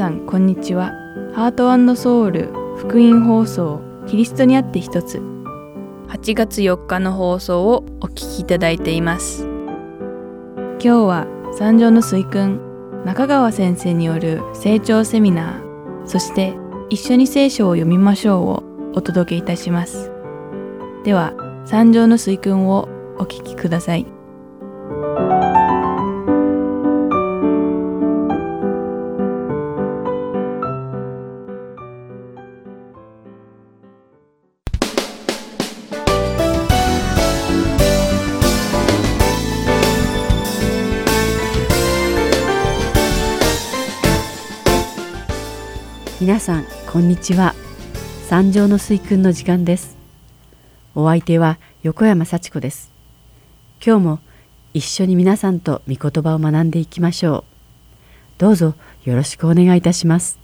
さんこんにちは。ハートソウル福音放送キリストにあって一つ。8月4日の放送をお聞きいただいています。今日は三条の水君中川先生による成長セミナーそして一緒に聖書を読みましょうをお届けいたします。では三条の水君をお聞きください。皆さんこんにちは。三条の水訓の時間です。お相手は横山幸子です。今日も一緒に皆さんと御言葉を学んでいきましょう。どうぞよろしくお願いいたします。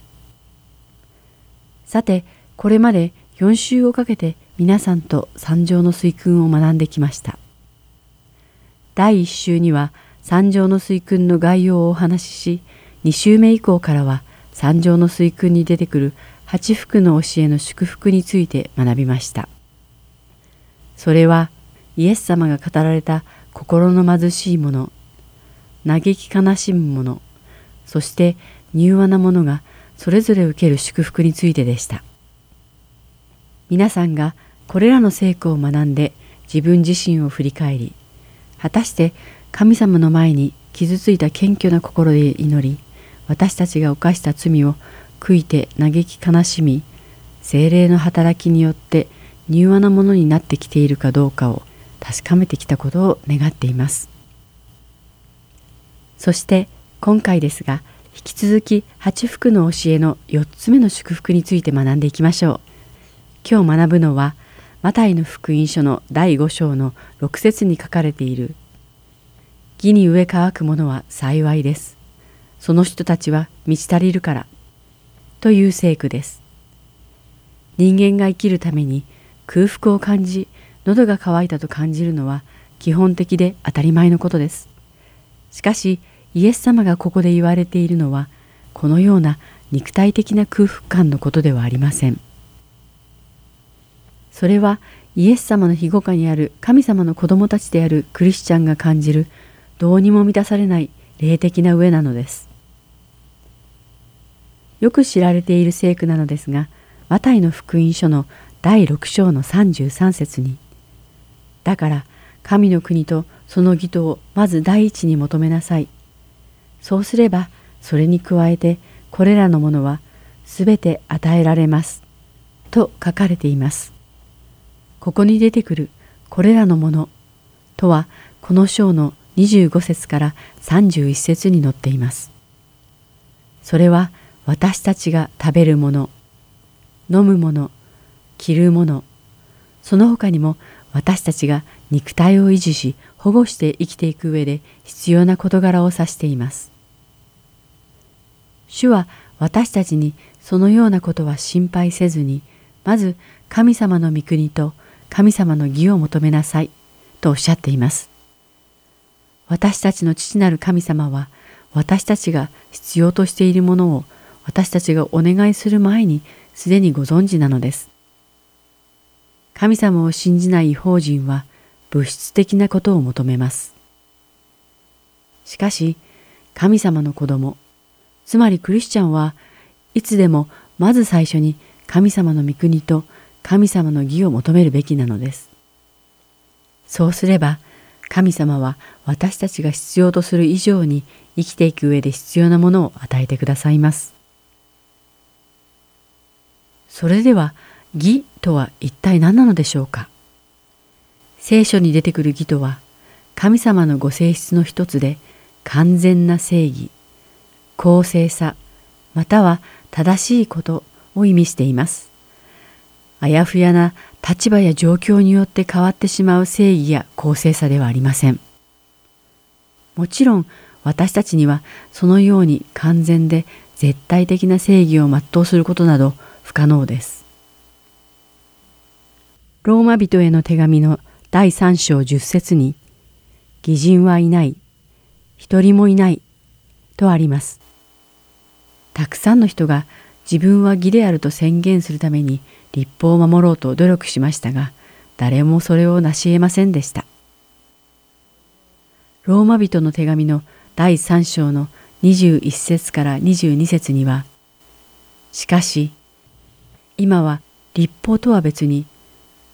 さてこれまで4週をかけて皆さんと三条の水訓を学んできました。第1週には三条の水訓の概要をお話しし2週目以降からは三条の水訓に出てくる八福の教えの祝福について学びました。それはイエス様が語られた心の貧しい者、嘆き悲しむ者、そして柔和な者がそれぞれ受ける祝福についてでした。皆さんがこれらの成功を学んで自分自身を振り返り、果たして神様の前に傷ついた謙虚な心で祈り、私たちが犯した罪を悔いて嘆き悲しみ精霊の働きによって柔和なものになってきているかどうかを確かめてきたことを願っています。そして今回ですが引き続き八福の教えの4つ目の祝福について学んでいきましょう。今日学ぶのはマタイの福音書の第5章の6節に書かれている「義に植え乾くものは幸いです」その人たちは満ち足りるからという聖句です。人間が生きるために空腹を感じ喉が渇いたと感じるのは基本的で当たり前のことです。しかしイエス様がここで言われているのはこのような肉体的な空腹感のことではありません。それはイエス様の庇護下にある神様の子供たちであるクリスチャンが感じるどうにも満たされない霊的な上なのです。よく知られている聖句なのですが、マタイの福音書の第6章の33節に、だから神の国とその義とをまず第一に求めなさい。そうすればそれに加えてこれらのものはすべて与えられます。と書かれています。ここに出てくるこれらのものとはこの章の25節から31節に載っています。それは私たちが食べるもの飲むもの着るものその他にも私たちが肉体を維持し保護して生きていく上で必要な事柄を指しています。主は私たちにそのようなことは心配せずにまず神様の御国と神様の義を求めなさいとおっしゃっています。私たちの父なる神様は私たちが必要としているものを私たちがお願いする前にすでにご存知なのです。神様を信じない違法人は物質的なことを求めます。しかし、神様の子供、つまりクリスチャンはいつでもまず最初に神様の御国と神様の義を求めるべきなのです。そうすれば、神様は私たちが必要とする以上に生きていく上で必要なものを与えてくださいます。それでは義とは一体何なのでしょうか？聖書に出てくる義とは神様のご性質の一つで完全な正義、公正さ、または正しいことを意味しています。あやふやな立場や状況によって変わってしまう正義や公正さではありません。もちろん私たちにはそのように完全で絶対的な正義を全うすることなど不可能です。ローマ人への手紙の第3章10節に、義人はいない、一人もいない、とあります。たくさんの人が自分は義であると宣言するために立法を守ろうと努力しましたが、誰もそれを成し得ませんでした。ローマ人の手紙の第3章の21節から22節には、しかし、今は立法とは別に、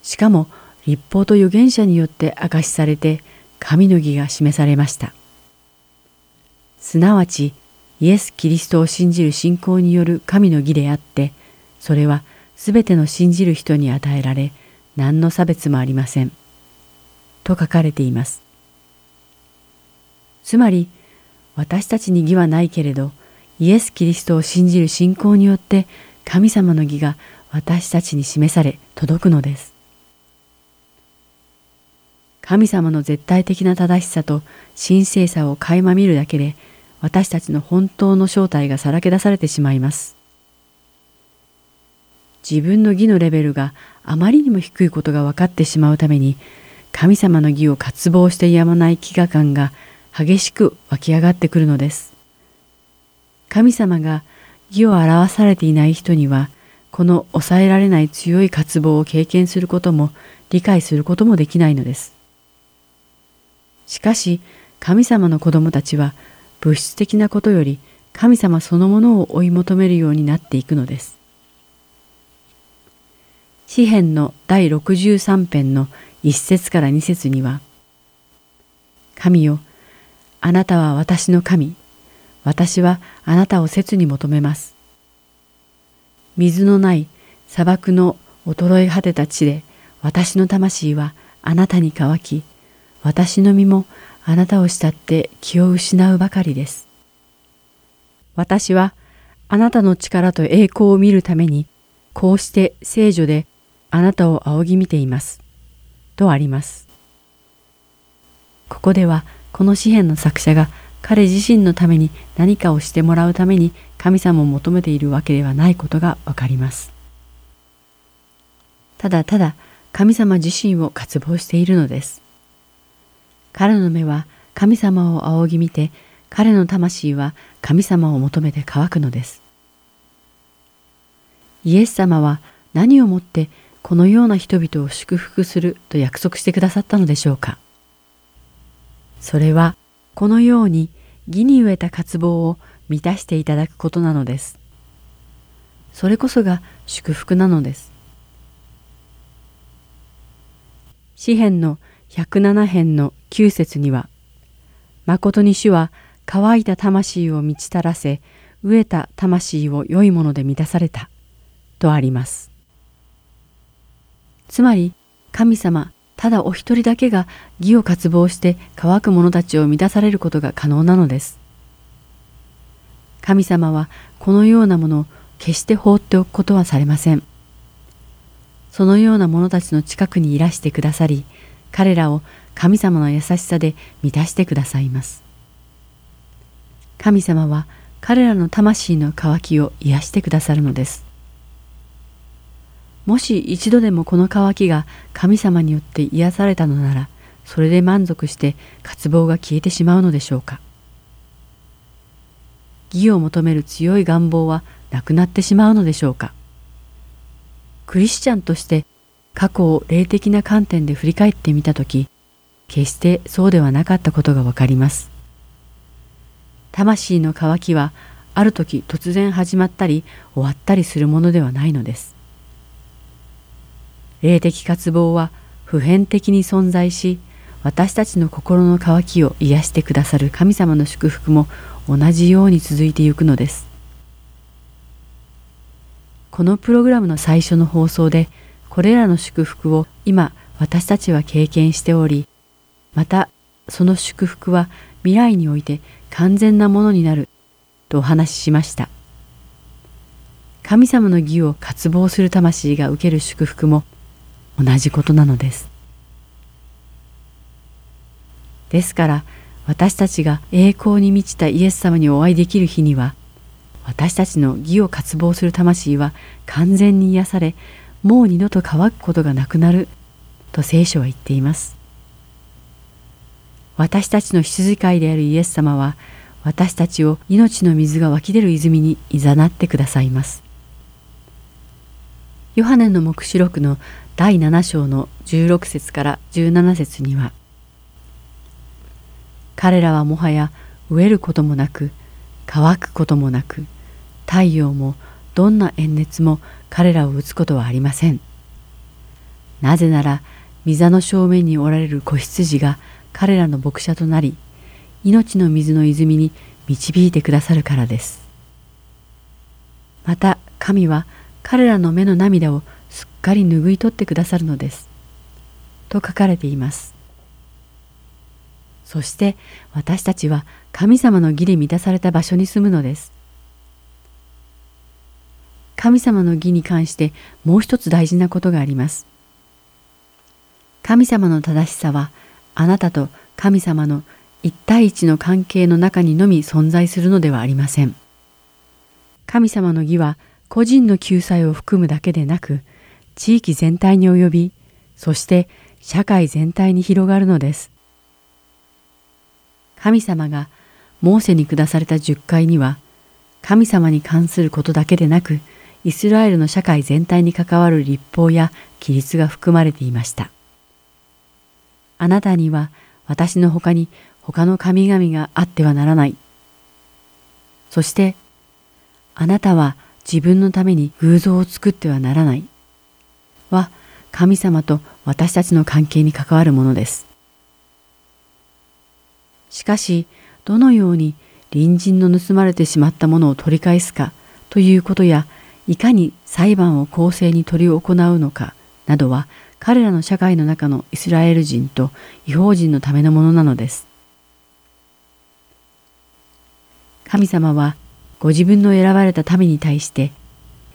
しかも立法と預言者によって明かしされて神の義が示されました。すなわち、イエス・キリストを信じる信仰による神の義であって、それはすべての信じる人に与えられ、何の差別もありません。と書かれています。つまり、私たちに義はないけれど、イエス・キリストを信じる信仰によって神様の義が私たちに示され届くのです。神様の絶対的な正しさと神聖さを垣間見るだけで私たちの本当の正体がさらけ出されてしまいます。自分の義のレベルがあまりにも低いことが分かってしまうために神様の義を渇望してやまない飢餓感が激しく湧き上がってくるのです。神様が義を表されていない人にはこの抑えられない強い渇望を経験することも理解することもできないのです。しかし神様の子供たちは物質的なことより神様そのものを追い求めるようになっていくのです。詩編の第63編の1節から2節には、神よ、あなたは私の神、私はあなたを切に求めます。水のない砂漠の衰え果てた地で私の魂はあなたに乾き、私の身もあなたを慕って気を失うばかりです。私はあなたの力と栄光を見るために、こうして聖女であなたを仰ぎ見ています。とあります。ここではこの詩篇の作者が彼自身のために何かをしてもらうために神様を求めているわけではないことがわかります。ただただ神様自身を渇望しているのです。彼の目は神様を仰ぎ見て、彼の魂は神様を求めて乾くのです。イエス様は何をもってこのような人々を祝福すると約束してくださったのでしょうか。それはこのように義に飢えた渇望を満たしていただくことなのです。それこそが祝福なのです。詩篇の107編の9節には、誠に主は乾いた魂を満ち足らせ、飢えた魂を良いもので満たされた、とあります。つまり、神様、ただお一人だけが義を渇望して乾く者たちを満たされることが可能なのです。神様はこのようなものを決して放っておくことはされません。そのような者たちの近くにいらしてくださり、彼らを神様の優しさで満たしてくださいます。神様は彼らの魂の渇きを癒してくださるのです。もし一度でもこの渇きが神様によって癒されたのなら、それで満足して渇望が消えてしまうのでしょうか。義を求める強い願望はなくなってしまうのでしょうか。クリスチャンとして過去を霊的な観点で振り返ってみたとき、決してそうではなかったことがわかります。魂の渇きはある時突然始まったり終わったりするものではないのです。霊的渇望は普遍的に存在し、私たちの心の渇きを癒してくださる神様の祝福も同じように続いてゆくのです。このプログラムの最初の放送でこれらの祝福を今私たちは経験しており、またその祝福は未来において完全なものになるとお話ししました。神様の義を渇望する魂が受ける祝福も同じことなのです。ですから私たちが栄光に満ちたイエス様にお会いできる日には私たちの義を渇望する魂は完全に癒されもう二度と乾くことがなくなると聖書は言っています。私たちの羊飼いであるイエス様は私たちを命の水が湧き出る泉に誘ってくださいます。ヨハネの黙示録の第7章の16節から17節には彼らはもはや飢えることもなく乾くこともなく太陽もどんな炎熱も彼らを打つことはありません。なぜなら御座の正面におられる子羊が彼らの牧者となり命の水の泉に導いてくださるからです。また神は彼らの目の涙をすっかり拭い取ってくださるのです。と書かれています。そして私たちは神様の義で満たされた場所に住むのです。神様の義に関してもう一つ大事なことがあります。神様の正しさはあなたと神様の一対一の関係の中にのみ存在するのではありません。神様の義は個人の救済を含むだけでなく、地域全体に及び、そして社会全体に広がるのです。神様がモーセに下された十回には、神様に関することだけでなく、イスラエルの社会全体に関わる立法や規律が含まれていました。あなたには私の他に他の神々があってはならない。そして、あなたは自分のために偶像を作ってはならない。は、神様と私たちの関係に関わるものです。しかし、どのように隣人の盗まれてしまったものを取り返すかということや、いかに裁判を公正に執り行うのかなどは、彼らの社会の中のイスラエル人と違法人のためのものなのです。神様はご自分の選ばれた民に対して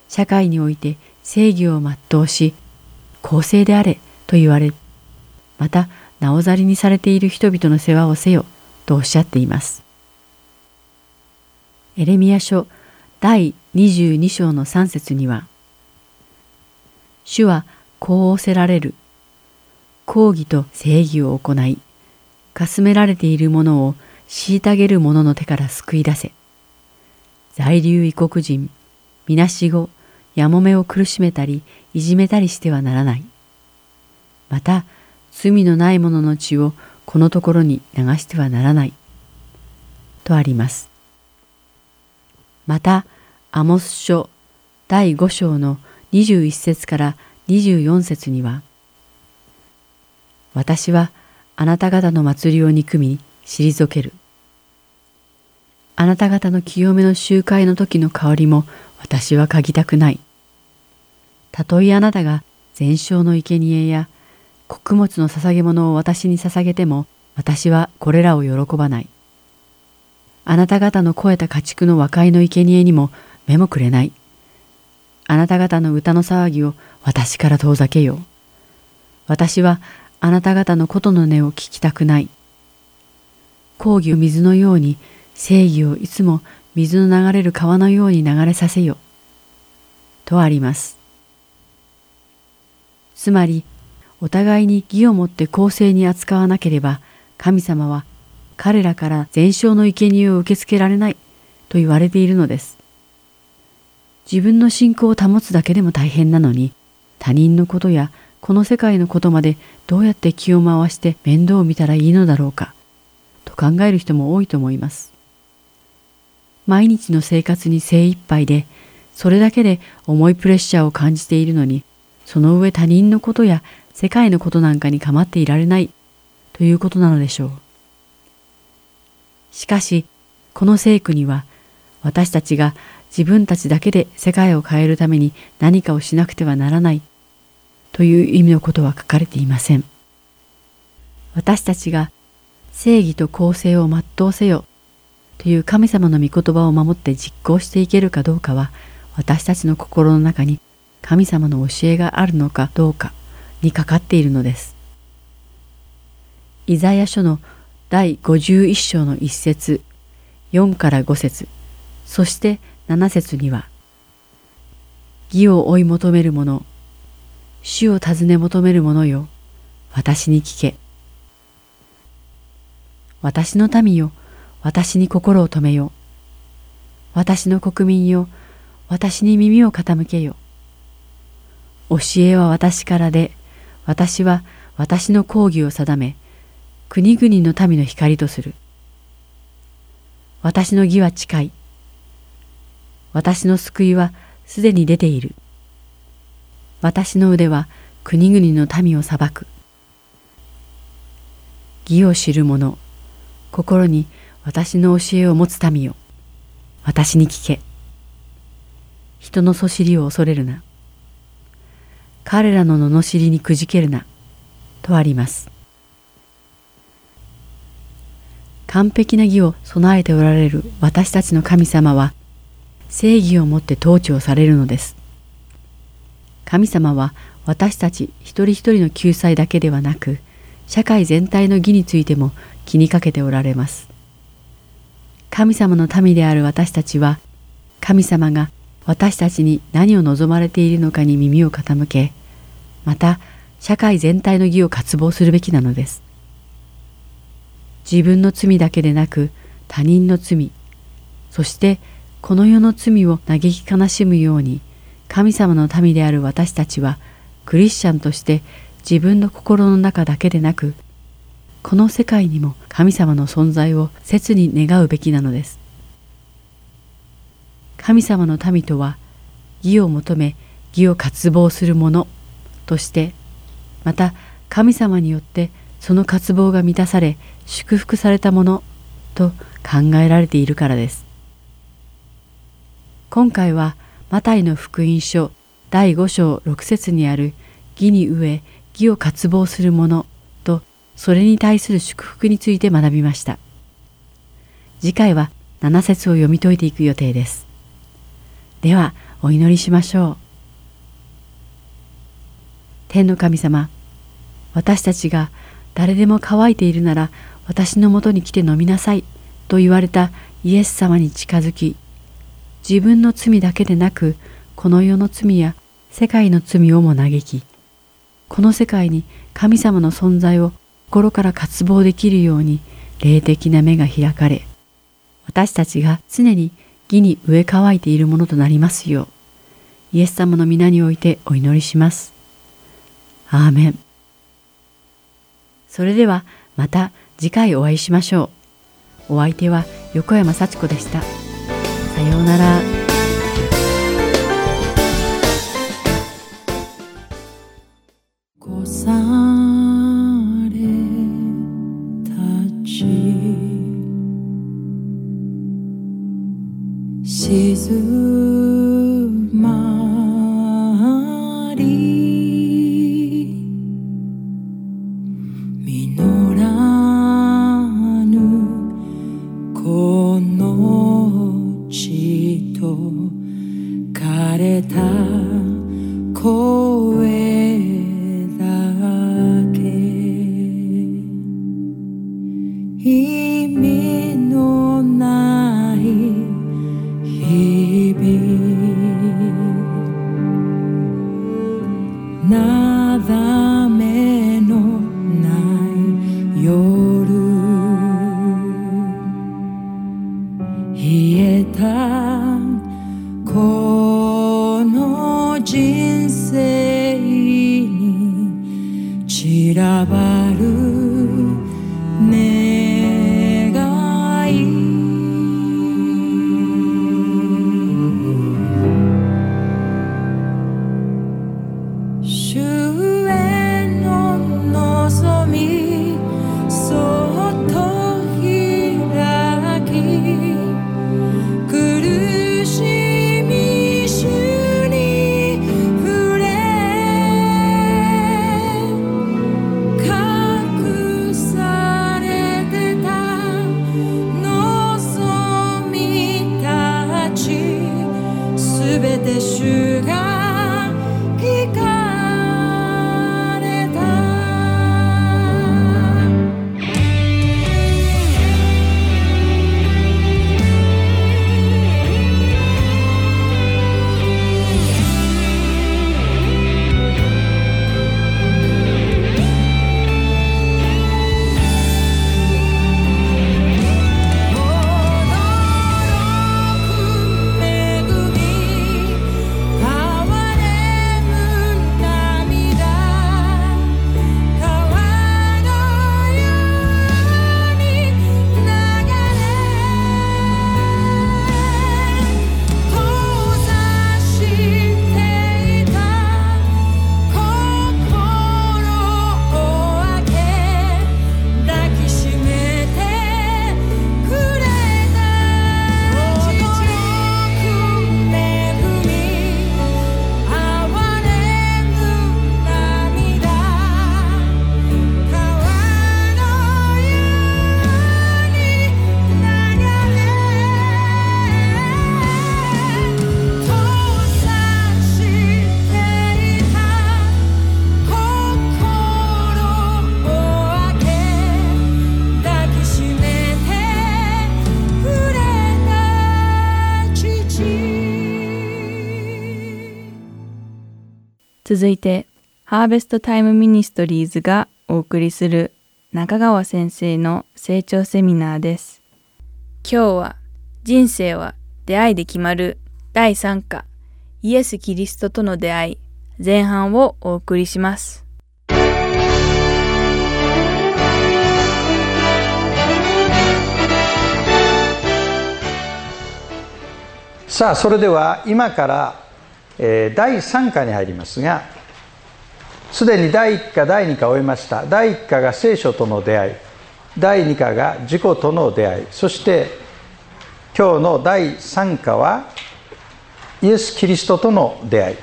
社会において正義を全うし公正であれと言われまたなおざりにされている人々の世話をせよとおっしゃっています。エレミア書第22章の3節には主はこう仰せられる抗議と正義を行いかすめられているものを虐げる者の手から救い出せ。在留異国人、みなしご、やもめを苦しめたり、いじめたりしてはならない。また、罪のない者の血をこのところに流してはならない。とあります。また、アモス書第5章の21節から24節には、私はあなた方の祭りを憎み、退ける。あなた方の清めの集会の時の香りも私は嗅ぎたくない。たとえあなたが全焼の生贄や穀物の捧げ物を私に捧げても私はこれらを喜ばない。あなた方の肥えた家畜の和解の生贄にも目もくれない。あなた方の歌の騒ぎを私から遠ざけよう。私はあなた方の琴の音を聞きたくない。講義を水のように正義をいつも水の流れる川のように流れさせよ。とあります。つまり、お互いに義をもって公正に扱わなければ、神様は彼らから全焼の生贄を受け付けられないと言われているのです。自分の信仰を保つだけでも大変なのに、他人のことやこの世界のことまでどうやって気を回して面倒を見たらいいのだろうか。と考える人も多いと思います。毎日の生活に精一杯で、それだけで重いプレッシャーを感じているのに、その上他人のことや世界のことなんかに構っていられないということなのでしょう。しかし、この聖句には、私たちが自分たちだけで世界を変えるために何かをしなくてはならないという意味のことは書かれていません。私たちが正義と公正を全うせよという神様の御言葉を守って実行していけるかどうかは私たちの心の中に神様の教えがあるのかどうかにかかっているのです。イザヤ書の第51章の一節4から5節そして7節には義を追い求める者主を尋ね求める者よ私に聞け私の民よ、私に心を止めよ。私の国民よ、私に耳を傾けよ。教えは私からで、私は私の講義を定め、国々の民の光とする。私の義は近い。私の救いはすでに出ている。私の腕は国々の民を裁く。義を知る者、心に私の教えを持つ民よ。私に聞け。人のそしりを恐れるな。彼らの罵りにくじけるな。とあります。完璧な義を備えておられる私たちの神様は正義をもって統治をされるのです。神様は私たち一人一人の救済だけではなく社会全体の義についても気にかけておられます。神様の民である私たちは神様が私たちに何を望まれているのかに耳を傾けまた社会全体の義を渇望するべきなのです。自分の罪だけでなく他人の罪そしてこの世の罪を嘆き悲しむように神様の民である私たちはクリスチャンとして自分の心の中だけでなくこの世界にも神様の存在を切に願うべきなのです。神様の民とは義を求め義を渇望する者としてまた神様によってその渇望が満たされ祝福されたものと考えられているからです。今回はマタイの福音書第5章6節にある義に飢え義を渇望する者とそれに対する祝福について学びました。次回は7節を読み解いていく予定です。ではお祈りしましょう。天の神様、私たちが誰でも乾いているなら私のもとに来て飲みなさいと言われたイエス様に近づき、自分の罪だけでなくこの世の罪や世界の罪をも嘆きこの世界に神様の存在を心から渇望できるように霊的な目が開かれ私たちが常に義に植え乾いているものとなりますようイエス様の皆においてお祈りします。アーメンそれではまた次回お会いしましょう。お相手は横山幸子でした。さようなら。続いて、ハーベストタイムミニストリーズがお送りする中川先生の成長セミナーです。今日は人生は出会いで決まる第3課イエス・キリストとの出会い前半をお送りします。さあそれでは今から、え、第3課に入りますがすでに第1課第2課を終えました。第1課が聖書との出会い第2課が自己との出会いそして今日の第3課はイエス・キリストとの出会い、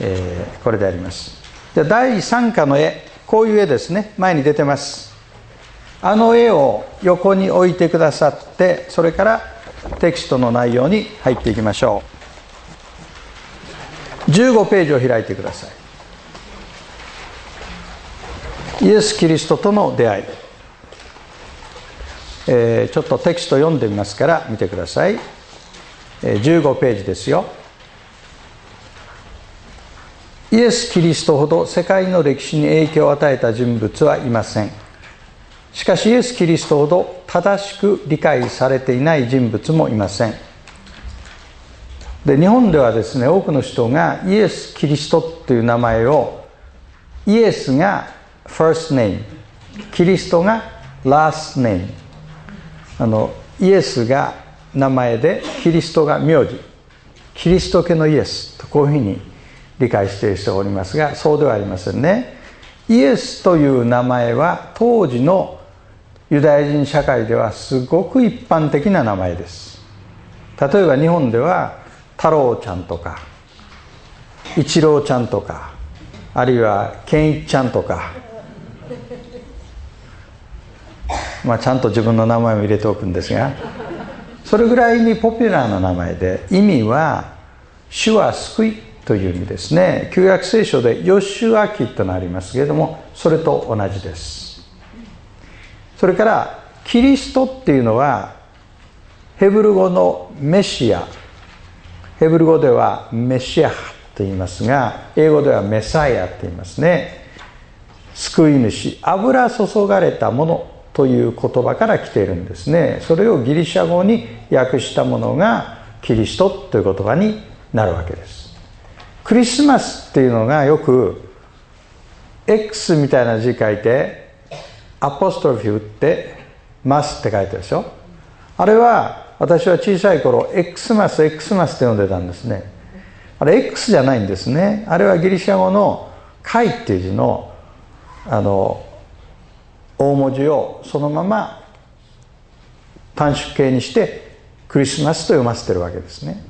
えー、これであります。で第3課の絵こういう絵ですね。前に出てます。あの絵を横に置いてくださってそれからテキストの内容に入っていきましょう。15ページを開いてください。イエス・キリストとの出会い、えー、ちょっとテキスト読んでみますから見てください。え15ページですよ。イエス・キリストほど世界の歴史に影響を与えた人物はいません。しかしイエス・キリストほど正しく理解されていない人物もいません。で日本ではですね多くの人がイエス・キリストという名前をイエスが first name キリストが last name あのイエスが名前でキリストが名字キリスト家のイエスとこういうふうに理解している人がおりますがそうではありませんね。イエスという名前は当時のユダヤ人社会ではすごく一般的な名前です。例えば日本では太郎ちゃんとか一郎ちゃんとかあるいは健一ちゃんとかまあちゃんと自分の名前も入れておくんですがそれぐらいにポピュラーな名前で意味は「主は救い」という意味ですね。旧約聖書で「ヨシュアキ」となりますけれどもそれと同じです。それからキリストっていうのはヘブル語のメシア。ヘブル語ではメシアと言いますが英語ではメサイアと言いますね。救い主油注がれたものという言葉から来ているんですね。それをギリシャ語に訳したものがキリストという言葉になるわけです。クリスマスっていうのがよく X みたいな字書いてアポストロフィー打ってますって書いてるでしょ。あれは私は小さい頃 X マス X マスって呼んでたんですね。あれ X じゃないんですね。あれはギリシャ語の「貝」っていう字のあの大文字をそのまま短縮形にしてクリスマスと読ませてるわけですね、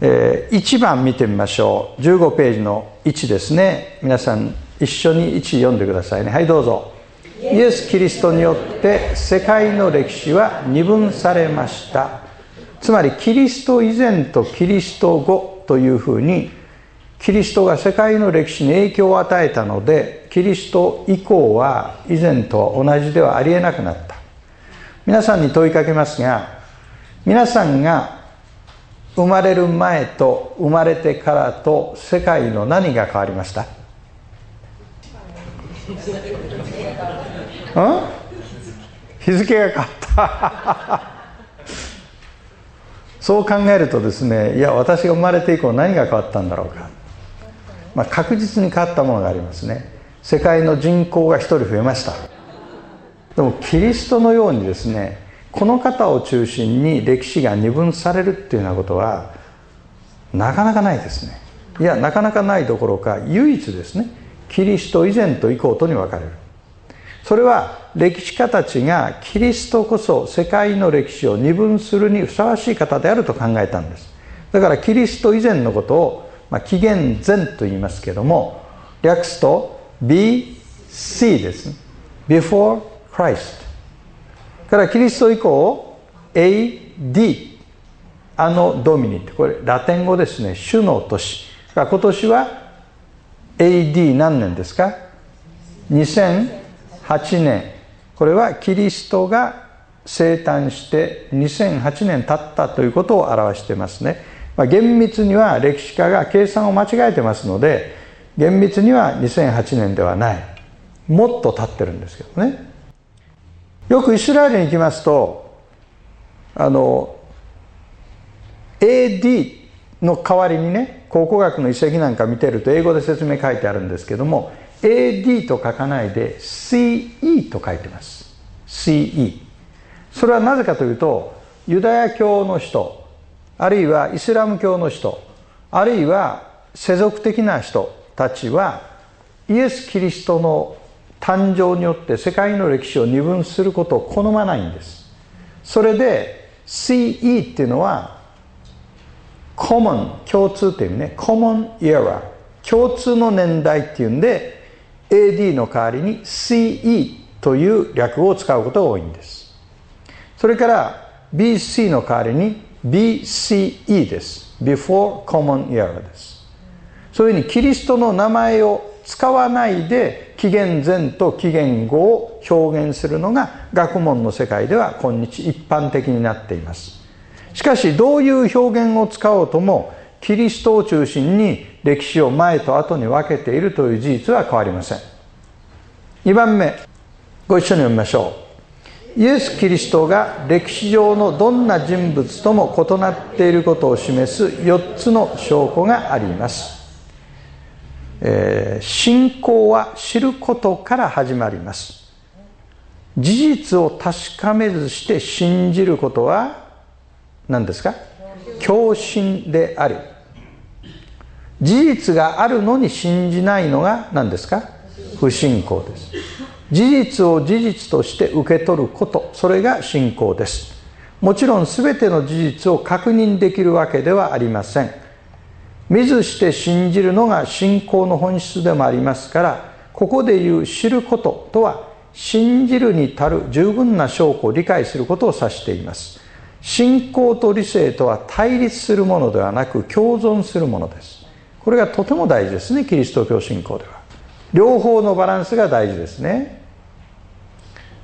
えー、1番見てみましょう。15ページの1ですね。皆さん一緒に1読んでくださいね。はいどうぞ。イエス・キリストによって世界の歴史は二分されました。つまりキリスト以前とキリスト後というふうにキリストが世界の歴史に影響を与えたのでキリスト以降は以前とは同じではありえなくなった。皆さんに問いかけますが皆さんが生まれる前と生まれてからと世界の何が変わりました？うん？日付が変わった。そう考えるとですねいや私が生まれて以降何が変わったんだろうか。まあ、確実に変わったものがありますね。世界の人口が1人増えました。でもキリストのようにですねこの方を中心に歴史が二分されるっていうようなことはなかなかないですね。いやなかなかないどころか唯一ですねキリスト以前と以降とに分かれる。それは歴史家たちがキリストこそ世界の歴史を二分するにふさわしい方であると考えたんです。だからキリスト以前のことをまあ、紀元前と言いますけども略すと BC です。Before Christ からキリスト以降 AD あのドミニってこれラテン語ですね。主の年。今年は AD 何年ですか？2008年。これはキリストが生誕して2008年経ったということを表してますね。まあ、厳密には歴史家が計算を間違えてますので厳密には2008年ではない。もっと経ってるんですけどね。よくイスラエルに行きますとあの AD の代わりにね考古学の遺跡なんか見てると英語で説明書いてあるんですけども AD と書かないで CE と書いてます。CE それはなぜかというとユダヤ教の人あるいはイスラム教の人あるいは世俗的な人たちはイエス・キリストの誕生によって世界の歴史を二分することを好まないんです。それで CE っていうのはコモン共通っていう意味ね。コモンエラ共通の年代っていうんで AD の代わりに CE という略を使うことが多いんです。それから BC の代わりに BCE です。Before Common Era です。そういうふうにキリストの名前を使わないで紀元前と紀元後を表現するのが学問の世界では今日一般的になっています。しかしどういう表現を使おうともキリストを中心に歴史を前と後に分けているという事実は変わりません。2番目ご一緒に読みましょう。イエス・キリストが歴史上のどんな人物とも異なっていることを示す4つの証拠があります、えー、信仰は知ることから始まります。事実を確かめずして信じることは何ですか？共信であり事実があるのに信じないのが何ですか？不信仰です。事実を事実として受け取ることそれが信仰です。もちろん全ての事実を確認できるわけではありません。見ずして信じるのが信仰の本質でもありますからここで言う知ることとは信じるに足る十分な証拠を理解することを指しています。信仰と理性とは対立するものではなく共存するものです。これがとても大事ですねキリスト教信仰では。両方のバランスが大事ですね。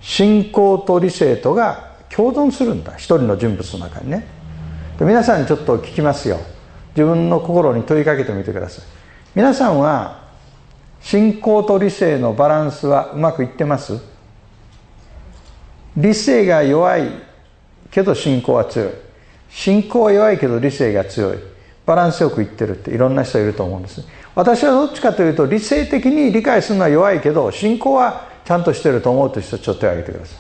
信仰と理性とが共存するんだ。一人の人物の中にね。で皆さんにちょっと聞きますよ。自分の心に問いかけてみてください。皆さんは信仰と理性のバランスはうまくいってます？理性が弱いけど信仰は強い。信仰は弱いけど理性が強い。バランスよくいってるっていろんな人いると思うんです。私はどっちかというと理性的に理解するのは弱いけど信仰はちゃんとしてると思うという人ちょっと手を挙げてください。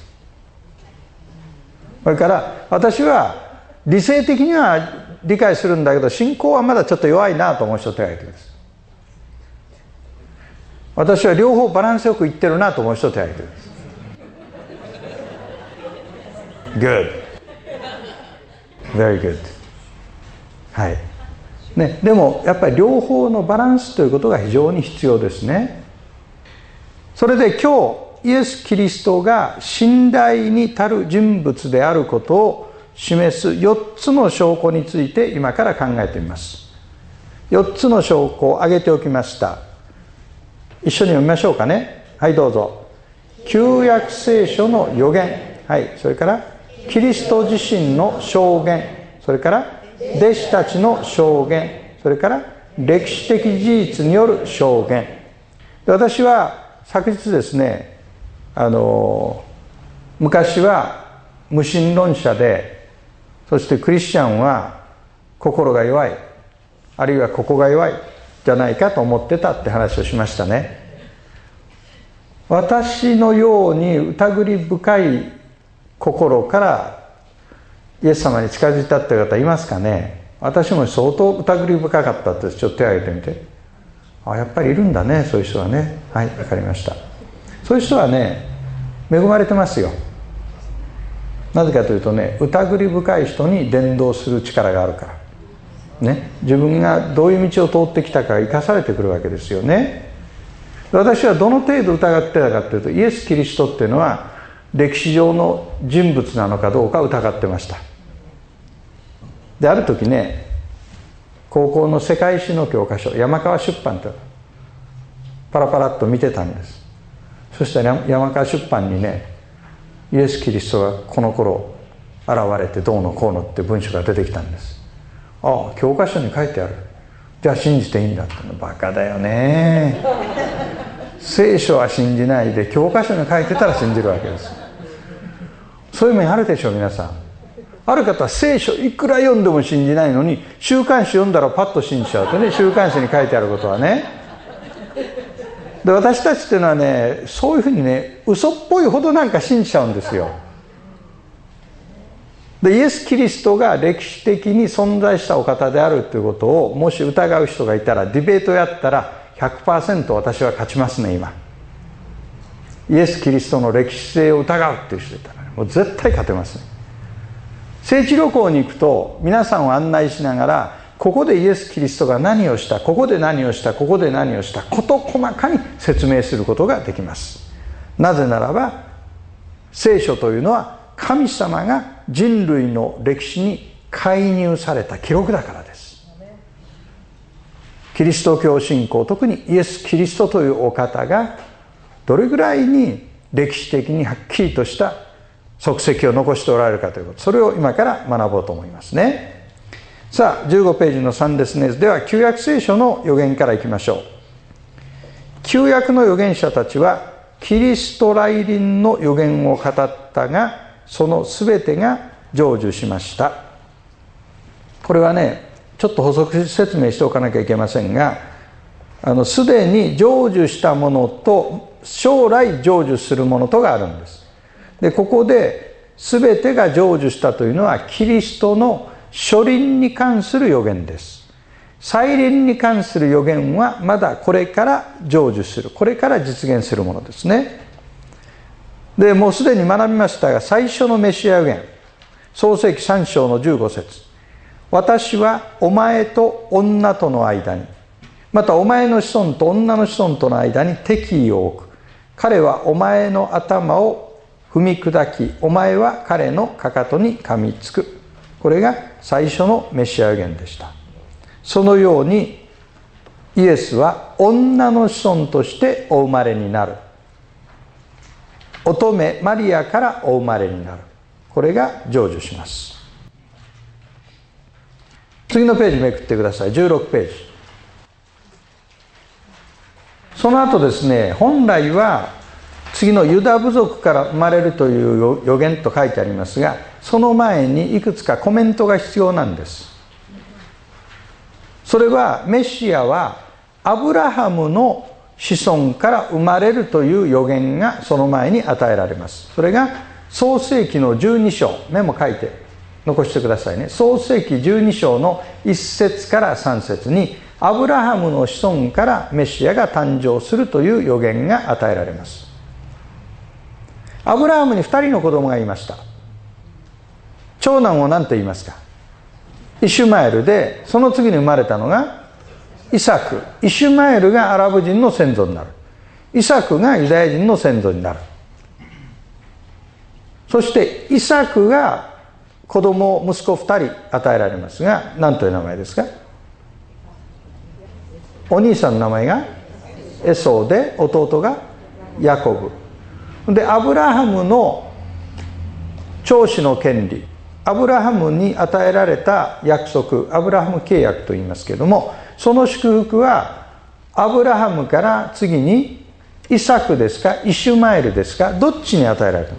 それから私は理性的には理解するんだけど信仰はまだちょっと弱いなと思う人手を挙げてください。私は両方バランスよくいってるなと思う人手を挙げてください。Good. Very good. はい。ね、でもやっぱり両方のバランスということが非常に必要ですね。それで今日イエス・キリストが信頼に足る人物であることを示す4つの証拠について今から考えてみます。4つの証拠を挙げておきました。一緒に読みましょうかね。はいどうぞ。旧約聖書の予言。はいそれからキリスト自身の証言それから弟子たちの証言それから歴史的事実による証言。私は昨日ですねあの昔は無神論者でそしてクリスチャンは心が弱いあるいはここが弱いじゃないかと思ってたって話をしましたね。私のように疑り深い心からイエス様に近づいたっていう方いますかね？私も相当疑り深かったってちょっと手を挙げてみて。あやっぱりいるんだねそういう人はね。はい分かりました。そういう人はね恵まれてますよ。なぜかというとね疑り深い人に伝道する力があるから。ね自分がどういう道を通ってきたか生かされてくるわけですよね。私はどの程度疑ってたかというとイエス・キリストっていうのは歴史上の人物なのかどうか疑ってました。である時ね高校の世界史の教科書山川出版とパラパラっと見てたんです。そしたら山川出版にねイエス・キリストがこの頃現れてどうのこうのって文章が出てきたんです。ああ教科書に書いてある。じゃあ信じていいんだって。のバカだよね。聖書は信じないで教科書に書いてたら信じるわけです。そういう面あるでしょう皆さん。ある方は聖書いくら読んでも信じないのに週刊誌読んだらパッと信じちゃうとね週刊誌に書いてあることはね。で私たちっていうのはねそういうふうにね嘘っぽいほどなんか信じちゃうんですよ。でイエス・キリストが歴史的に存在したお方であるということをもし疑う人がいたらディベートやったら100%私は勝ちますね今。イエス・キリストの歴史性を疑うっていう人いたらもう絶対勝てますね。聖地旅行に行くと皆さんを案内しながらここでイエス・キリストが何をしたここで何をしたここで何をした事細かに説明することができます。なぜならば聖書というのは神様が人類の歴史に介入された記録だからキリスト教信仰特にイエス・キリストというお方がどれぐらいに歴史的にはっきりとした足跡を残しておられるかということそれを今から学ぼうと思いますね。さあ15ページの3ですね。では旧約聖書の予言からいきましょう。旧約の預言者たちはキリスト来臨の予言を語ったがその全てが成就しました。これはねちょっと補足説明しておかなきゃいけませんがすでに成就したものと将来成就するものとがあるんです。でここで全てが成就したというのはキリストの初臨に関する予言です。再臨に関する予言はまだこれから成就する。これから実現するものですね。でもうすでに学びましたが最初のメシア予言創世紀3章の15節。私はお前と女との間に。またお前の子孫と女の子孫との間に敵意を置く。彼はお前の頭を踏み砕きお前は彼のかかとに噛みつく。これが最初のメシア予言でした。そのようにイエスは女の子孫としてお生まれになる。乙女マリアからお生まれになる。これが成就します。次のページめくってください。16ページ。その後ですね本来は次のユダ部族から生まれるという予言と書いてありますがその前にいくつかコメントが必要なんです。それはメシアはアブラハムの子孫から生まれるという予言がその前に与えられます。それが創世紀の12章メモ書いて。残してくださいね。創世紀12章の1節から3節にアブラハムの子孫からメシアが誕生するという予言が与えられます。アブラハムに2人の子供がいました。長男を何と言いますか？イシュマエルでその次に生まれたのがイサク。イシュマエルがアラブ人の先祖になる。イサクがユダヤ人の先祖になる。そしてイサクが子供息子2人与えられますが何という名前ですか？お兄さんの名前がエソーで弟がヤコブ。でアブラハムの長子の権利。アブラハムに与えられた約束。アブラハム契約と言いますけれどもその祝福はアブラハムから次にイサクですかイシュマエルですかどっちに与えられた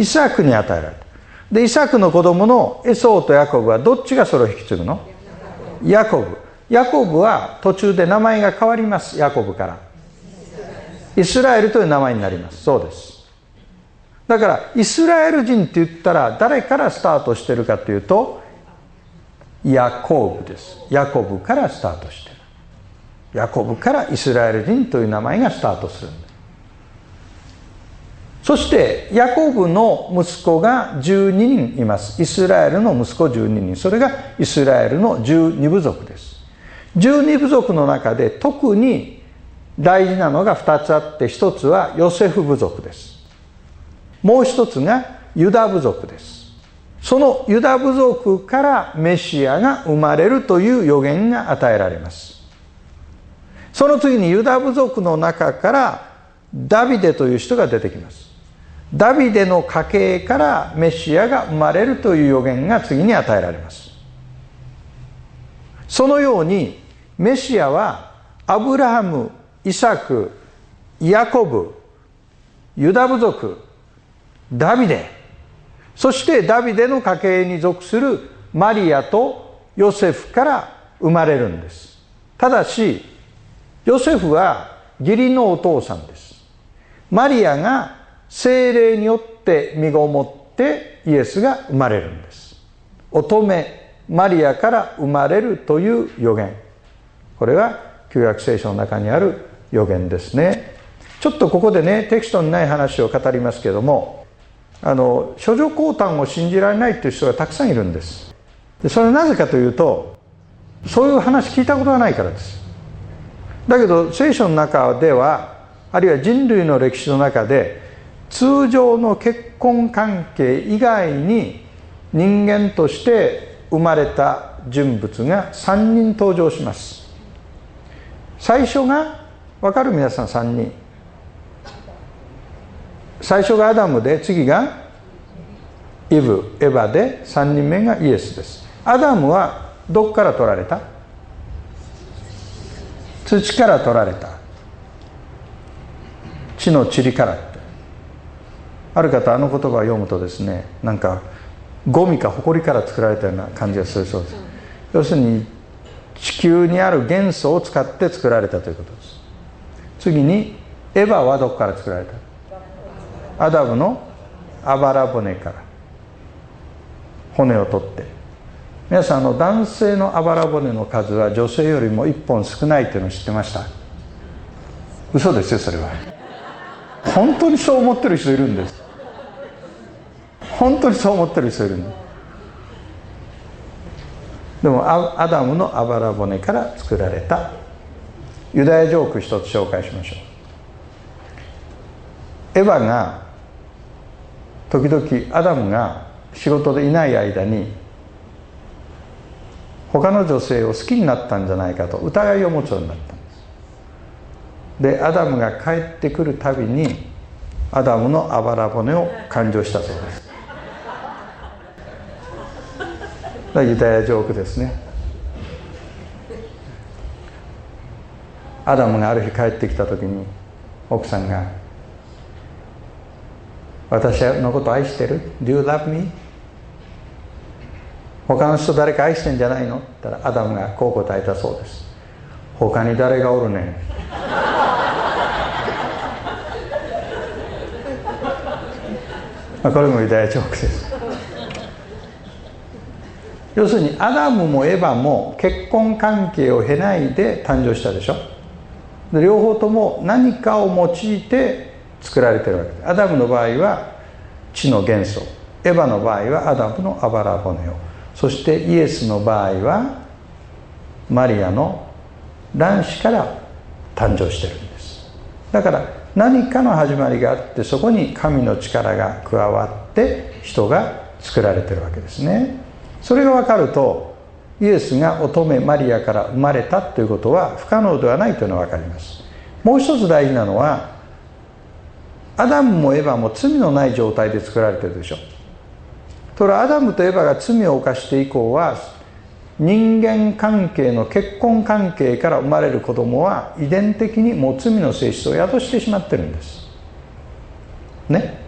イサクに与えられた。でイサクの子供のエソーとヤコブはどっちがそれを引き継ぐの？ヤコブ。ヤコブは途中で名前が変わりますヤコブから。イスラエルという名前になります。そうです。だからイスラエル人って言ったら誰からスタートしてるかというとヤコブです。ヤコブからスタートしてる。ヤコブからイスラエル人という名前がスタートするんです。そしてヤコブの息子が12人います。イスラエルの息子12人。それがイスラエルの12部族です。12部族の中で特に大事なのが2つあって1つはヨセフ部族です。もう1つがユダ部族です。そのユダ部族からメシアが生まれるという予言が与えられます。その次にユダ部族の中からダビデという人が出てきます。ダビデの家系からメシアが生まれるという予言が次に与えられます。そのようにメシアはアブラハムイサクヤコブユダ部族ダビデそしてダビデの家系に属するマリアとヨセフから生まれるんです。ただしヨセフは義理のお父さんです。マリアが精霊によって身ごもってイエスが生まれるんです。乙女マリアから生まれるという予言。これは旧約聖書の中にある予言ですね。ちょっとここでねテキストにない話を語りますけどもあの処女降誕を信じられないという人がたくさんいるんです。でそれはなぜかというとそういう話聞いたことがないからです。だけど聖書の中ではあるいは人類の歴史の中で通常の結婚関係以外に人間として生まれた人物が3人登場します。最初が分かる？皆さん3人。最初がアダムで次がイブ。エヴァで3人目がイエスです。アダムはどこから取られた？土から取られた。地の塵から。ある方あの言葉を読むとですねなんかゴミか埃から作られたような感じがするそうです。要するに地球にある元素を使って作られたということです。次にエヴァはどこから作られた？アダムのあばら骨から。骨を取って。皆さんあの男性のあばら骨の数は女性よりも1本少ないというのを知ってました。嘘ですよそれは。本当にそう思ってる人いるんです本当にそう思ってる人いるんですでもアダムのあばら骨から作られたユダヤジョーク一つ紹介しましょう。エヴァが時々アダムが仕事でいない間に他の女性を好きになったんじゃないかと疑いを持つようになったんです。でアダムが帰ってくるたびにアダムのあばら骨を勘定したそうです。ユダヤジョークですね。アダムがある日帰ってきた時に奥さんが「私のこと愛してる ?Do you love me?」他の人誰か愛してんじゃないの？って言ったらアダムがこう答えたそうです他に誰がおるねん？これもユダヤジョークです。要するにアダムもエヴァも結婚関係を経ないで誕生したでしょ。両方とも何かを用いて作られてるわけ。ですアダムの場合は地の元素。エヴァの場合はアダムのあばら骨を。そしてイエスの場合はマリアの卵子から誕生してるんです。だから何かの始まりがあってそこに神の力が加わって人が作られてるわけですね。それが分かるとイエスが乙女マリアから生まれたということは不可能ではないというのが分かります。もう一つ大事なのはアダムもエヴァも罪のない状態で作られてるでしょ。ところアダムとエヴァが罪を犯して以降は人間関係の結婚関係から生まれる子供は遺伝的にもう罪の性質を宿してしまってるんです。ね。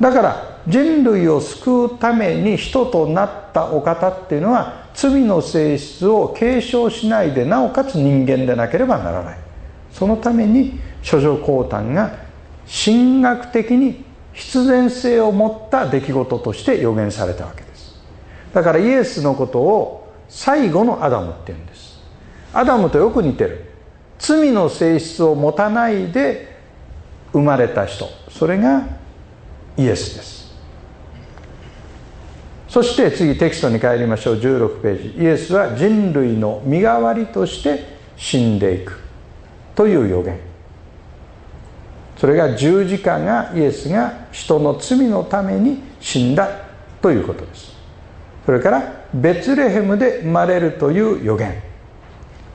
だから人類を救うために人となったお方っていうのは罪の性質を継承しないでなおかつ人間でなければならない。そのために処女降誕が神学的に必然性を持った出来事として予言されたわけです。だからイエスのことを最後のアダムって言うんです。アダムとよく似てる。罪の性質を持たないで生まれた人。それがイエスです。そして次テキストに帰りましょう。16ページ。イエスは人類の身代わりとして死んでいくという予言。それが十字架がイエスが人の罪のために死んだということです。それからベツレヘムで生まれるという予言。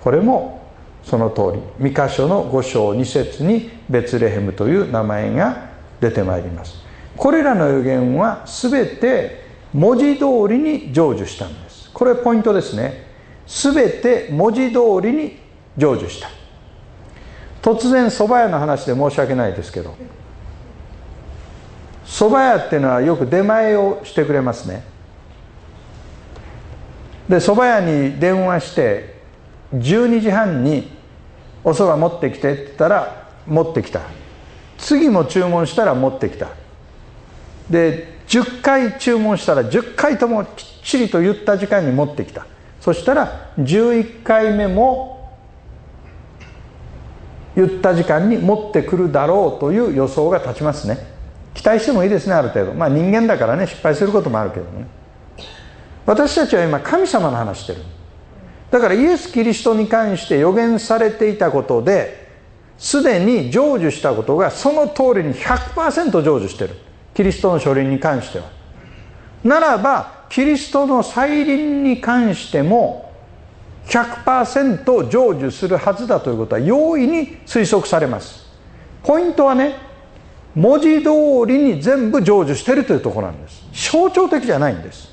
これもその通り。三箇所の5章2節にベツレヘムという名前が出てまいります。これらの予言は全て文字通りに成就したんです。これポイントですね。全て文字通りに成就した。突然蕎麦屋の話で申し訳ないですけど蕎麦屋っていうのはよく出前をしてくれますね。で蕎麦屋に電話して12時半にお蕎麦持ってきてって言ったら持ってきた。次も注文したら持ってきた。で10回注文したら10回ともきっちりと言った時間に持ってきた。そしたら11回目も言った時間に持ってくるだろうという予想が立ちますね。期待してもいいですねある程度。まあ人間だからね失敗することもあるけどね。私たちは今神様の話してる。だからイエス・キリストに関して予言されていたことですでに成就したことがその通りに100%成就してる。キリストの書輪に関しては。ならばキリストの再臨に関しても100%成就するはずだということは容易に推測されます。ポイントはね文字通りに全部成就してるというところなんです。象徴的じゃないんです。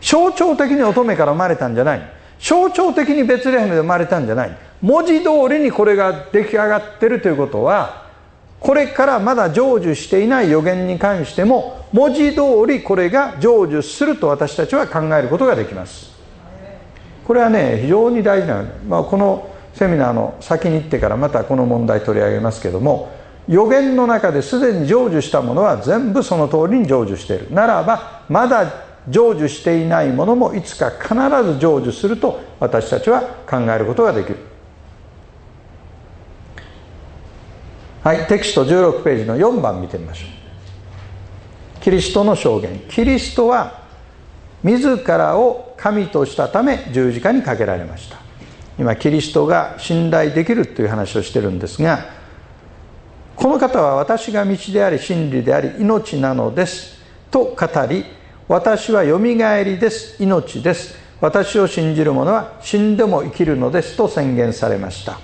象徴的に乙女から生まれたんじゃない。象徴的にベツレヘムで生まれたんじゃない。文字通りにこれが出来上がってるということはこれからまだ成就していない予言に関しても文字通りこれが成就すると私たちは考えることができます。これはね非常に大事な、まあ、このセミナーの先に行ってからまたこの問題取り上げますけども予言の中ですでに成就したものは全部その通りに成就している。ならばまだ成就していないものもいつか必ず成就すると私たちは考えることができる。はいテキスト16ページの4番見てみましょう。キリストの証言。キリストは自らを神としたため十字架にかけられました。今キリストが信頼できるという話をしてるんですがこの方は私が道であり真理であり命なのです。と語り私はよみがえりです。命です。私を信じる者は死んでも生きるのです。と宣言されました。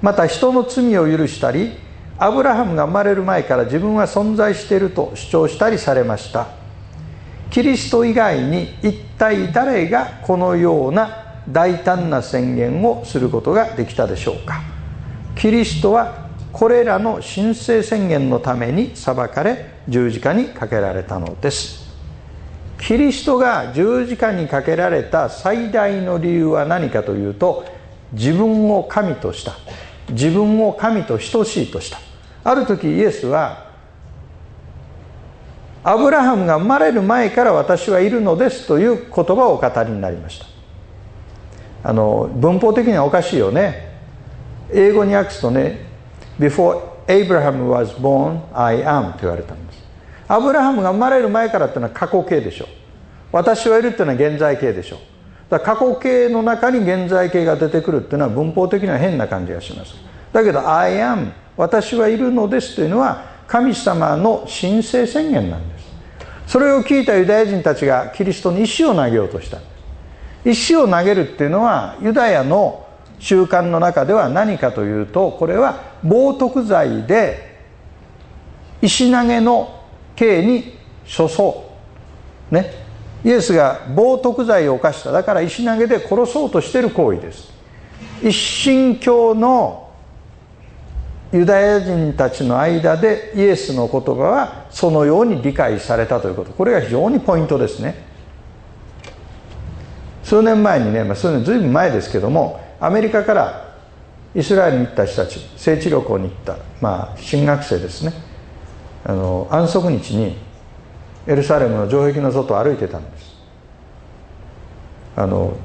また人の罪を許したりアブラハムが生まれる前から自分は存在していると主張したりされました。キリスト以外に一体誰がこのような大胆な宣言をすることができたでしょうか。キリストはこれらの神聖宣言のために裁かれ十字架にかけられたのです。キリストが十字架にかけられた最大の理由は何かというと自分を神とした。自分を神と等しいとした。ある時イエスはアブラハムが生まれる前から私はいるのですという言葉をお語りになりました。あの文法的にはおかしいよね。英語に訳すとね Before Abraham was born I am と言われたんです。アブラハムが生まれる前からっていうのは過去形でしょう。私はいるっていうのは現在形でしょだ過去形の中に現在形が出てくるっていうのは文法的には変な感じがします。だけど I am 私はいるのですというのは神様の神聖宣言なんです。それを聞いたユダヤ人たちがキリストに石を投げようとした。石を投げるっていうのはユダヤの習慣の中では何かというとこれは冒涜罪で石投げの刑に処そう。ね。イエスが冒涜罪を犯した。だから石投げで殺そうとしてる行為です。一神教のユダヤ人たちの間でイエスの言葉はそのように理解されたということ。これが非常にポイントですね。数年前にね、まあ、数年ずいぶん前ですけどもアメリカからイスラエルに行った人たち聖地旅行に行った、まあ、進学生ですね。あの安息日にエルサレムの城壁の外を歩いてたんです。あの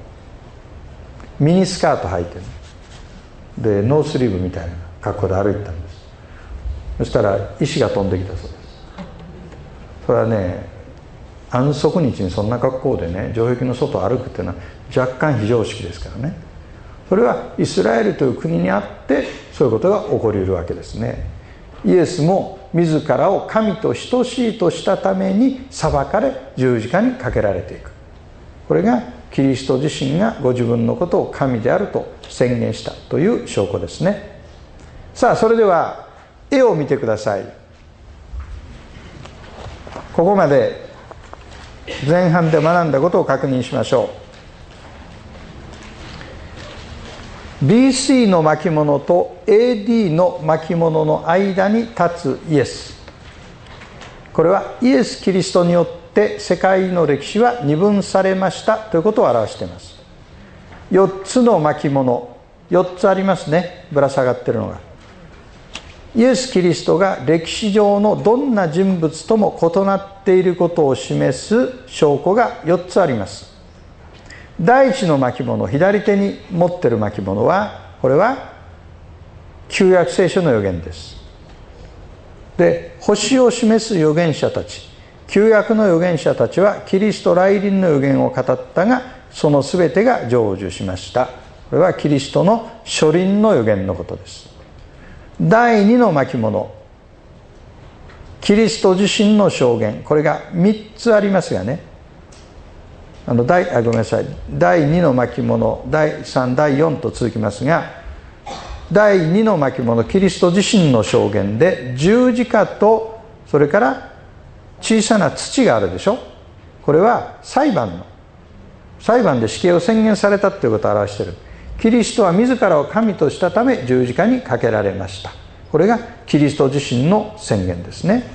ミニスカート履いてる。でノースリーブみたいな。格好で歩いたんです。そしたら石が飛んできたそうです。それはね安息日にそんな格好でね城壁の外を歩くっていうのは若干非常識ですからね。それはイスラエルという国にあってそういうことが起こりうるわけですね。イエスも自らを神と等しいとしたために裁かれ十字架にかけられていく。これがキリスト自身がご自分のことを神であると宣言したという証拠ですね。さあそれでは絵を見てください。ここまで前半で学んだことを確認しましょう。BC の巻物と AD の巻物の間に立つイエス。これはイエス・キリストによって世界の歴史は二分されましたということを表しています。4つの巻物。4つありますね。ぶら下がってるのが。イエス・キリストが歴史上のどんな人物とも異なっていることを示す証拠が4つあります。第一の巻物左手に持ってる巻物はこれは旧約聖書の予言です。で星を示す預言者たち旧約の預言者たちはキリスト来臨の予言を語ったがその全てが成就しました。これはキリストの初臨の予言のことです。第二の巻物。キリスト自身の証言。これが3つありますがね。あの第あごめんなさい。第2の巻物第3第4と続きますが第2の巻物キリスト自身の証言で十字架とそれから小さな土があるでしょ。これは裁判の。裁判で死刑を宣言されたということを表している。キリストは自らを神としたため十字架にかけられました。これがキリスト自身の宣言ですね。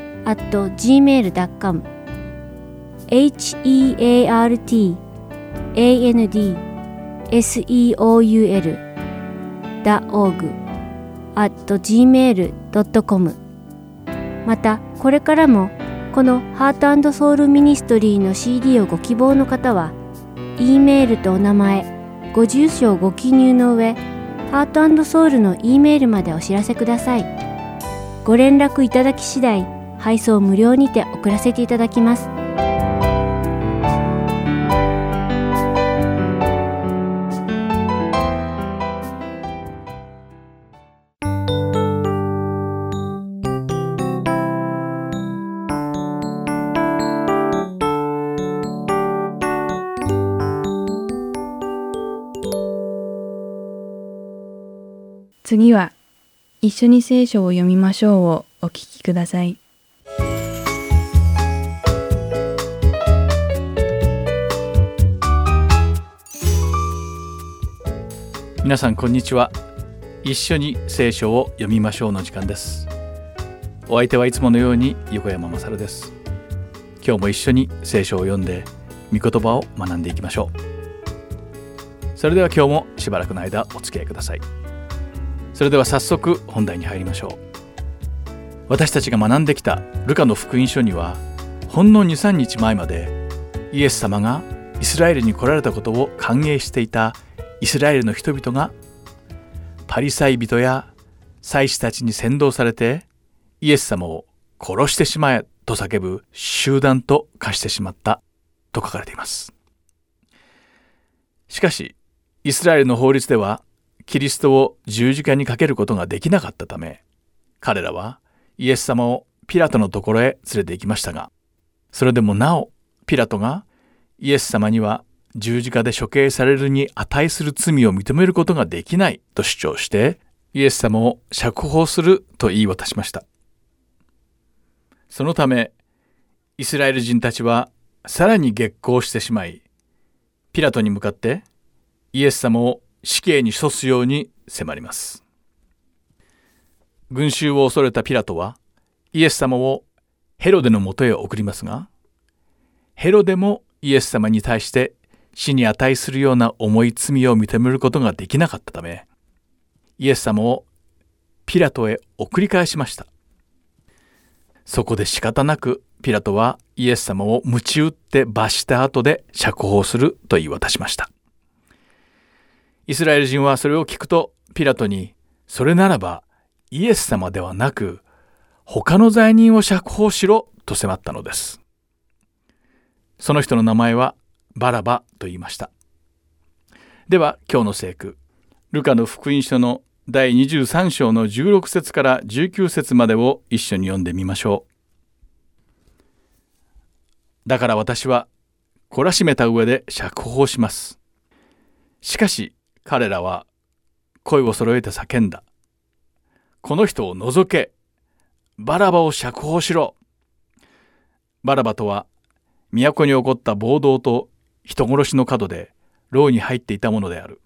at gmail.com heart and seoul org at gmail.com またこれからもこのハートソウルミニストリーの CD をご希望の方は E メールとお名前ご住所をご記入の上ハートソウルの E メールまでお知らせください。ご連絡いただき次第配送無料にて送らせていただきます次は一緒に聖書を読みましょうをお聞きください。皆さんこんにちは。一緒に聖書を読みましょうの時間です。お相手はいつものように横山まさるです。今日も一緒に聖書を読んで御言葉を学んでいきましょう。それでは今日もしばらくの間お付き合いください。それでは早速本題に入りましょう。私たちが学んできたルカの福音書にはほんの23日前までイエス様がイスラエルに来られたことを歓迎していたイスラエルの人々がパリサイ人や祭司たちに先導されてイエス様を殺してしまえと叫ぶ集団と化してしまったと書かれています。しかし、イスラエルの法律ではキリストを十字架にかけることができなかったため、彼らはイエス様をピラトのところへ連れて行きましたが、それでもなおピラトがイエス様には十字架で処刑されるに値する罪を認めることができないと主張してイエス様を釈放すると言い渡しました。そのためイスラエル人たちはさらに激高してしまいピラトに向かってイエス様を死刑に処すように迫ります。群衆を恐れたピラトはイエス様をヘロデのもとへ送りますがヘロデもイエス様に対して死に値するような重い罪を認めることができなかったためイエス様をピラトへ送り返しました。そこで仕方なくピラトはイエス様を鞭打って罰した後で釈放すると言い渡しました。イスラエル人はそれを聞くとピラトにそれならばイエス様ではなく他の罪人を釈放しろと迫ったのです。その人の名前はバラバと言いました。では今日の聖句ルカの福音書の第23章の16節から19節までを一緒に読んでみましょう。だから私は懲らしめた上で釈放します。しかし彼らは声を揃えて叫んだ。この人を除け。バラバを釈放しろ。バラバとは都に起こった暴動と人殺しの角で牢に入っていたものである。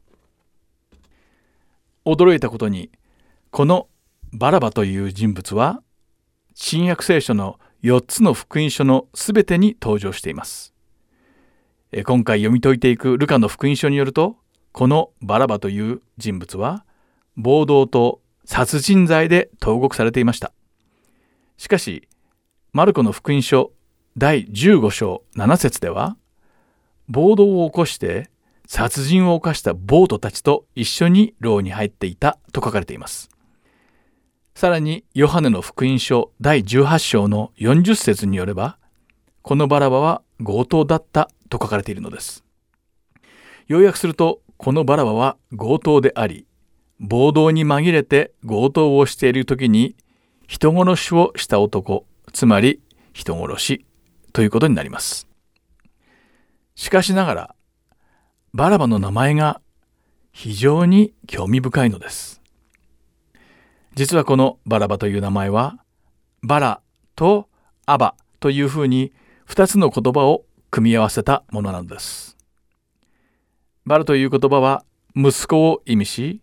驚いたことにこのバラバという人物は新約聖書の4つの福音書のすべてに登場しています。今回読み解いていくルカの福音書によるとこのバラバという人物は暴動と殺人罪で投獄されていました。しかしマルコの福音書第15章7節では暴動を起こして殺人を犯した暴徒たちと一緒に牢に入っていたと書かれています。さらにヨハネの福音書第18章の40節によればこのバラバは強盗だったと書かれているのです。要約するとこのバラバは強盗であり暴動に紛れて強盗をしている時に人殺しをした男つまり人殺しということになります。しかしながら、バラバの名前が非常に興味深いのです。実はこのバラバという名前は、バラとアバというふうに2つの言葉を組み合わせたものなのです。バラという言葉は息子を意味し、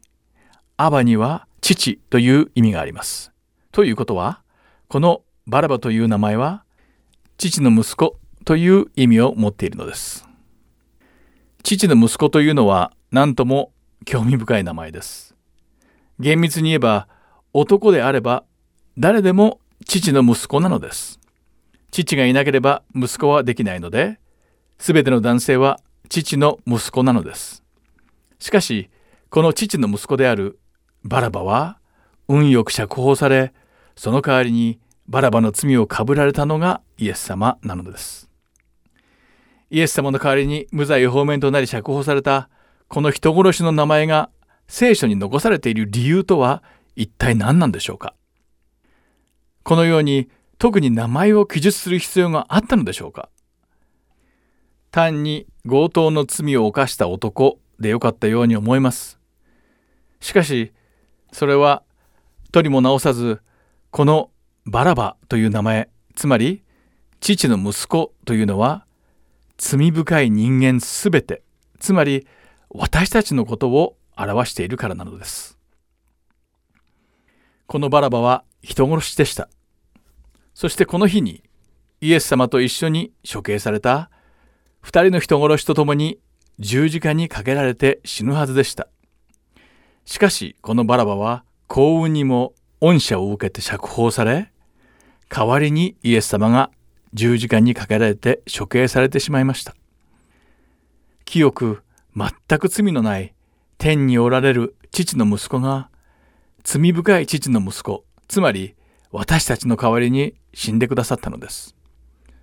アバには父という意味があります。ということは、このバラバという名前は父の息子という意味を持っているのです。父の息子というのは何とも興味深い名前です。厳密に言えば男であれば誰でも父の息子なのです。父がいなければ息子はできないので、すべての男性は父の息子なのです。しかし、この父の息子であるバラバは運よく釈放され、その代わりにバラバの罪をかぶられたのがイエス様なのです。イエス様の代わりに無罪放免となり釈放されたこの人殺しの名前が聖書に残されている理由とは一体何なんでしょうか？このように特に名前を記述する必要があったのでしょうか？単に強盗の罪を犯した男でよかったように思います。しかしそれはとりも直さずこのバラバという名前つまり父の息子というのは罪深い人間すべてつまり私たちのことを表しているからなのです。このバラバは人殺しでした。そしてこの日にイエス様と一緒に処刑された二人の人殺しと共に十字架にかけられて死ぬはずでした。しかしこのバラバは幸運にも恩赦を受けて釈放され代わりにイエス様が十字架にかけられて処刑されてしまいました。清く全く罪のない天におられる父の息子が罪深い父の息子、つまり私たちの代わりに死んでくださったのです。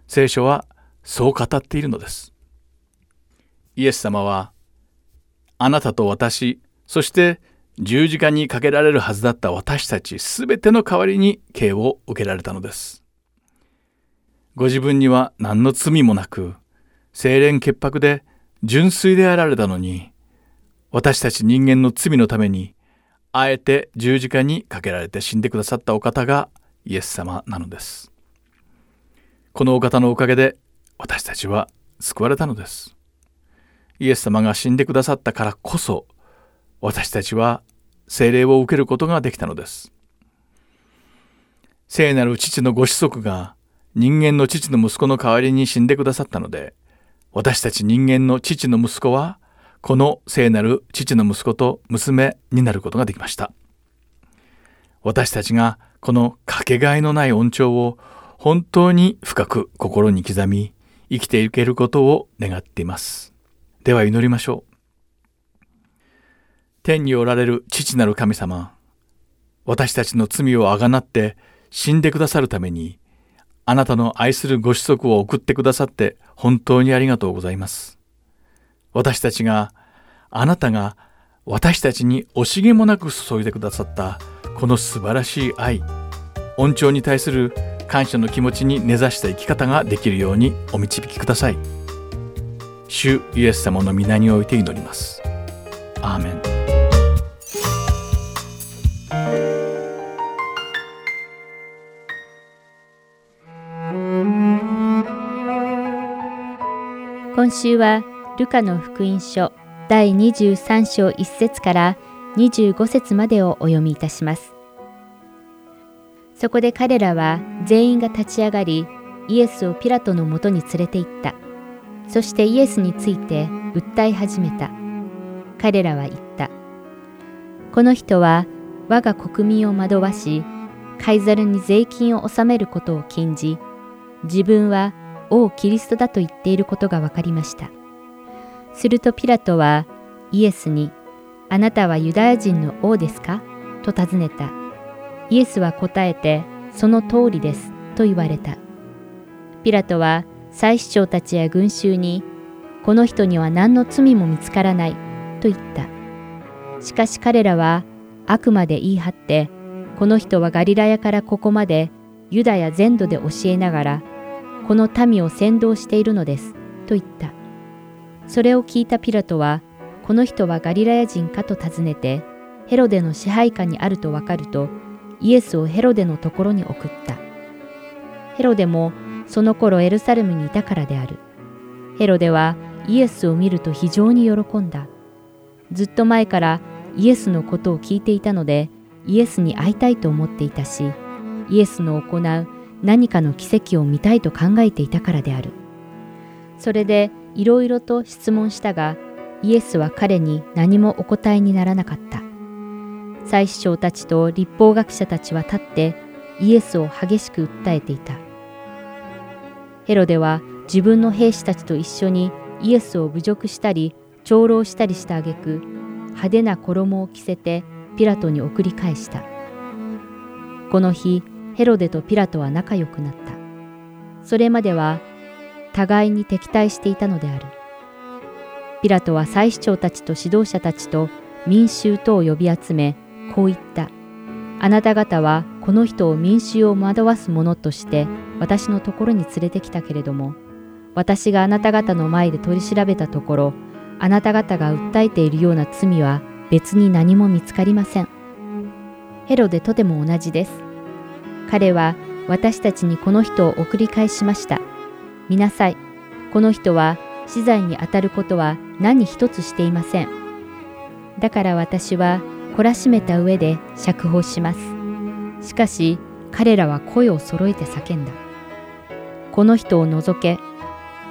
聖書はそう語っているのです。イエス様はあなたと私、そして十字架にかけられるはずだった私たちすべての代わりに刑を受けられたのです。ご自分には何の罪もなく、清廉潔白で純粋であられたのに、私たち人間の罪のために、あえて十字架にかけられて死んでくださったお方がイエス様なのです。このお方のおかげで私たちは救われたのです。イエス様が死んでくださったからこそ、私たちは聖霊を受けることができたのです。聖なる父のご子息が人間の父の息子の代わりに死んでくださったので、私たち人間の父の息子は、この聖なる父の息子と娘になることができました。私たちがこのかけがえのない恩寵を本当に深く心に刻み、生きていけることを願っています。では祈りましょう。天におられる父なる神様、私たちの罪をあがなって死んでくださるために、あなたの愛するご子息を送ってくださって本当にありがとうございます。私たちが、あなたが私たちに惜しげもなく注いでくださったこの素晴らしい愛、恩寵に対する感謝の気持ちに根ざした生き方ができるようにお導きください。主イエス様の皆において祈ります。アーメン。今週はルカの福音書第23章1節から25節までをお読みいたします。そこで彼らは全員が立ち上がり、イエスをピラトのもとに連れて行った。そしてイエスについて訴え始めた。彼らは言った。この人は我が国民を惑わし、カイザルに税金を納めることを禁じ、自分は王キリストだと言っていることが分かりました。するとピラトはイエスに、あなたはユダヤ人の王ですか？と尋ねた。イエスは答えて、その通りです、と言われた。ピラトは祭司長たちや群衆に、この人には何の罪も見つからない、と言った。しかし彼らはあくまで言い張って、この人はガリラヤからここまでユダヤ全土で教えながら、この民を先導しているのです、と言った。それを聞いたピラトは、この人はガリラヤ人かと尋ねて、ヘロデの支配下にあるとわかると、イエスをヘロデのところに送った。ヘロデもその頃エルサレムにいたからである。ヘロデはイエスを見ると非常に喜んだ。ずっと前からイエスのことを聞いていたので、イエスに会いたいと思っていたし、イエスの行う何かの奇跡を見たいと考えていたからである。それでいろいろと質問したが、イエスは彼に何もお答えにならなかった。祭司長たちと立法学者たちは立ってイエスを激しく訴えていた。ヘロデは自分の兵士たちと一緒にイエスを侮辱したり長老したりした挙句派手な衣を着せてピラトに送り返した。この日、ヘロデとピラトは仲良くなった。それまでは互いに敵対していたのである。ピラトは祭司長たちと指導者たちと民衆とを呼び集め、こう言った。あなた方はこの人を民衆を惑わす者として私のところに連れてきたけれども、私があなた方の前で取り調べたところ、あなた方が訴えているような罪は別に何も見つかりません。ヘロデとても同じです。彼は私たちにこの人を送り返しました。見なさい。この人は死罪にあたることは何一つしていません。だから私は懲らしめた上で釈放します。しかし彼らは声を揃えて叫んだ。この人を除け、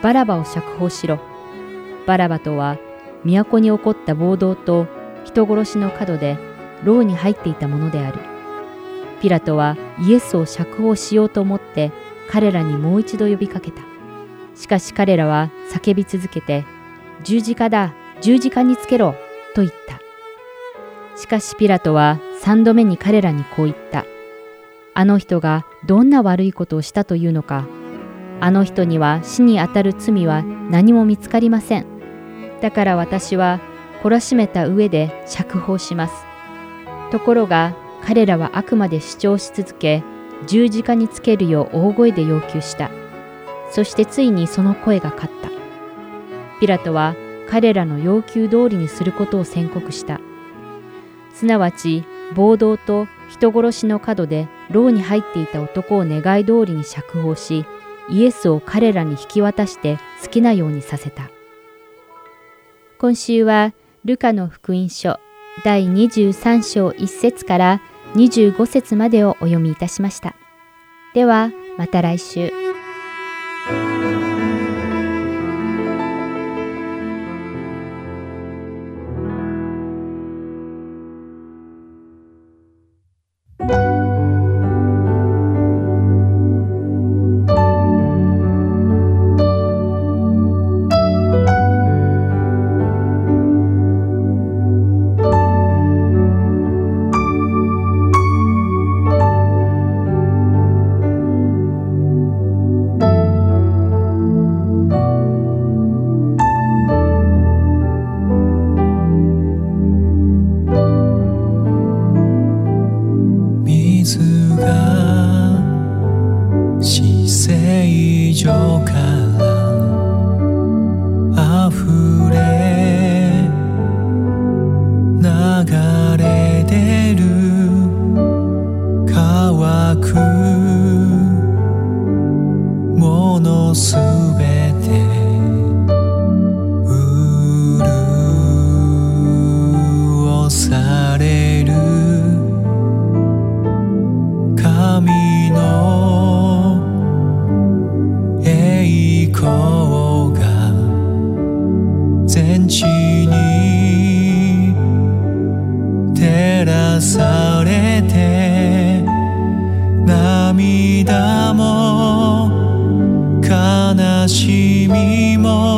バラバを釈放しろ。バラバとは都に起こった暴動と人殺しの角で牢に入っていたものである。ピラトはイエスを釈放しようと思って彼らにもう一度呼びかけた。しかし彼らは叫び続けて、十字架だ、十字架につけろ、と言った。しかしピラトは三度目に彼らにこう言った。あの人がどんな悪いことをしたというのか。あの人には死にあたる罪は何も見つかりません。だから私は懲らしめた上で釈放します。ところが彼らはあくまで主張し続け、十字架につけるよう大声で要求した。そしてついにその声が勝った。ピラトは彼らの要求通りにすることを宣告した。すなわち暴動と人殺しの角で牢に入っていた男を願い通りに釈放し、イエスを彼らに引き渡して好きなようにさせた。今週はルカの福音書第23章1節から25節までをお読みいたしました。ではまた来週。されて涙も悲しみも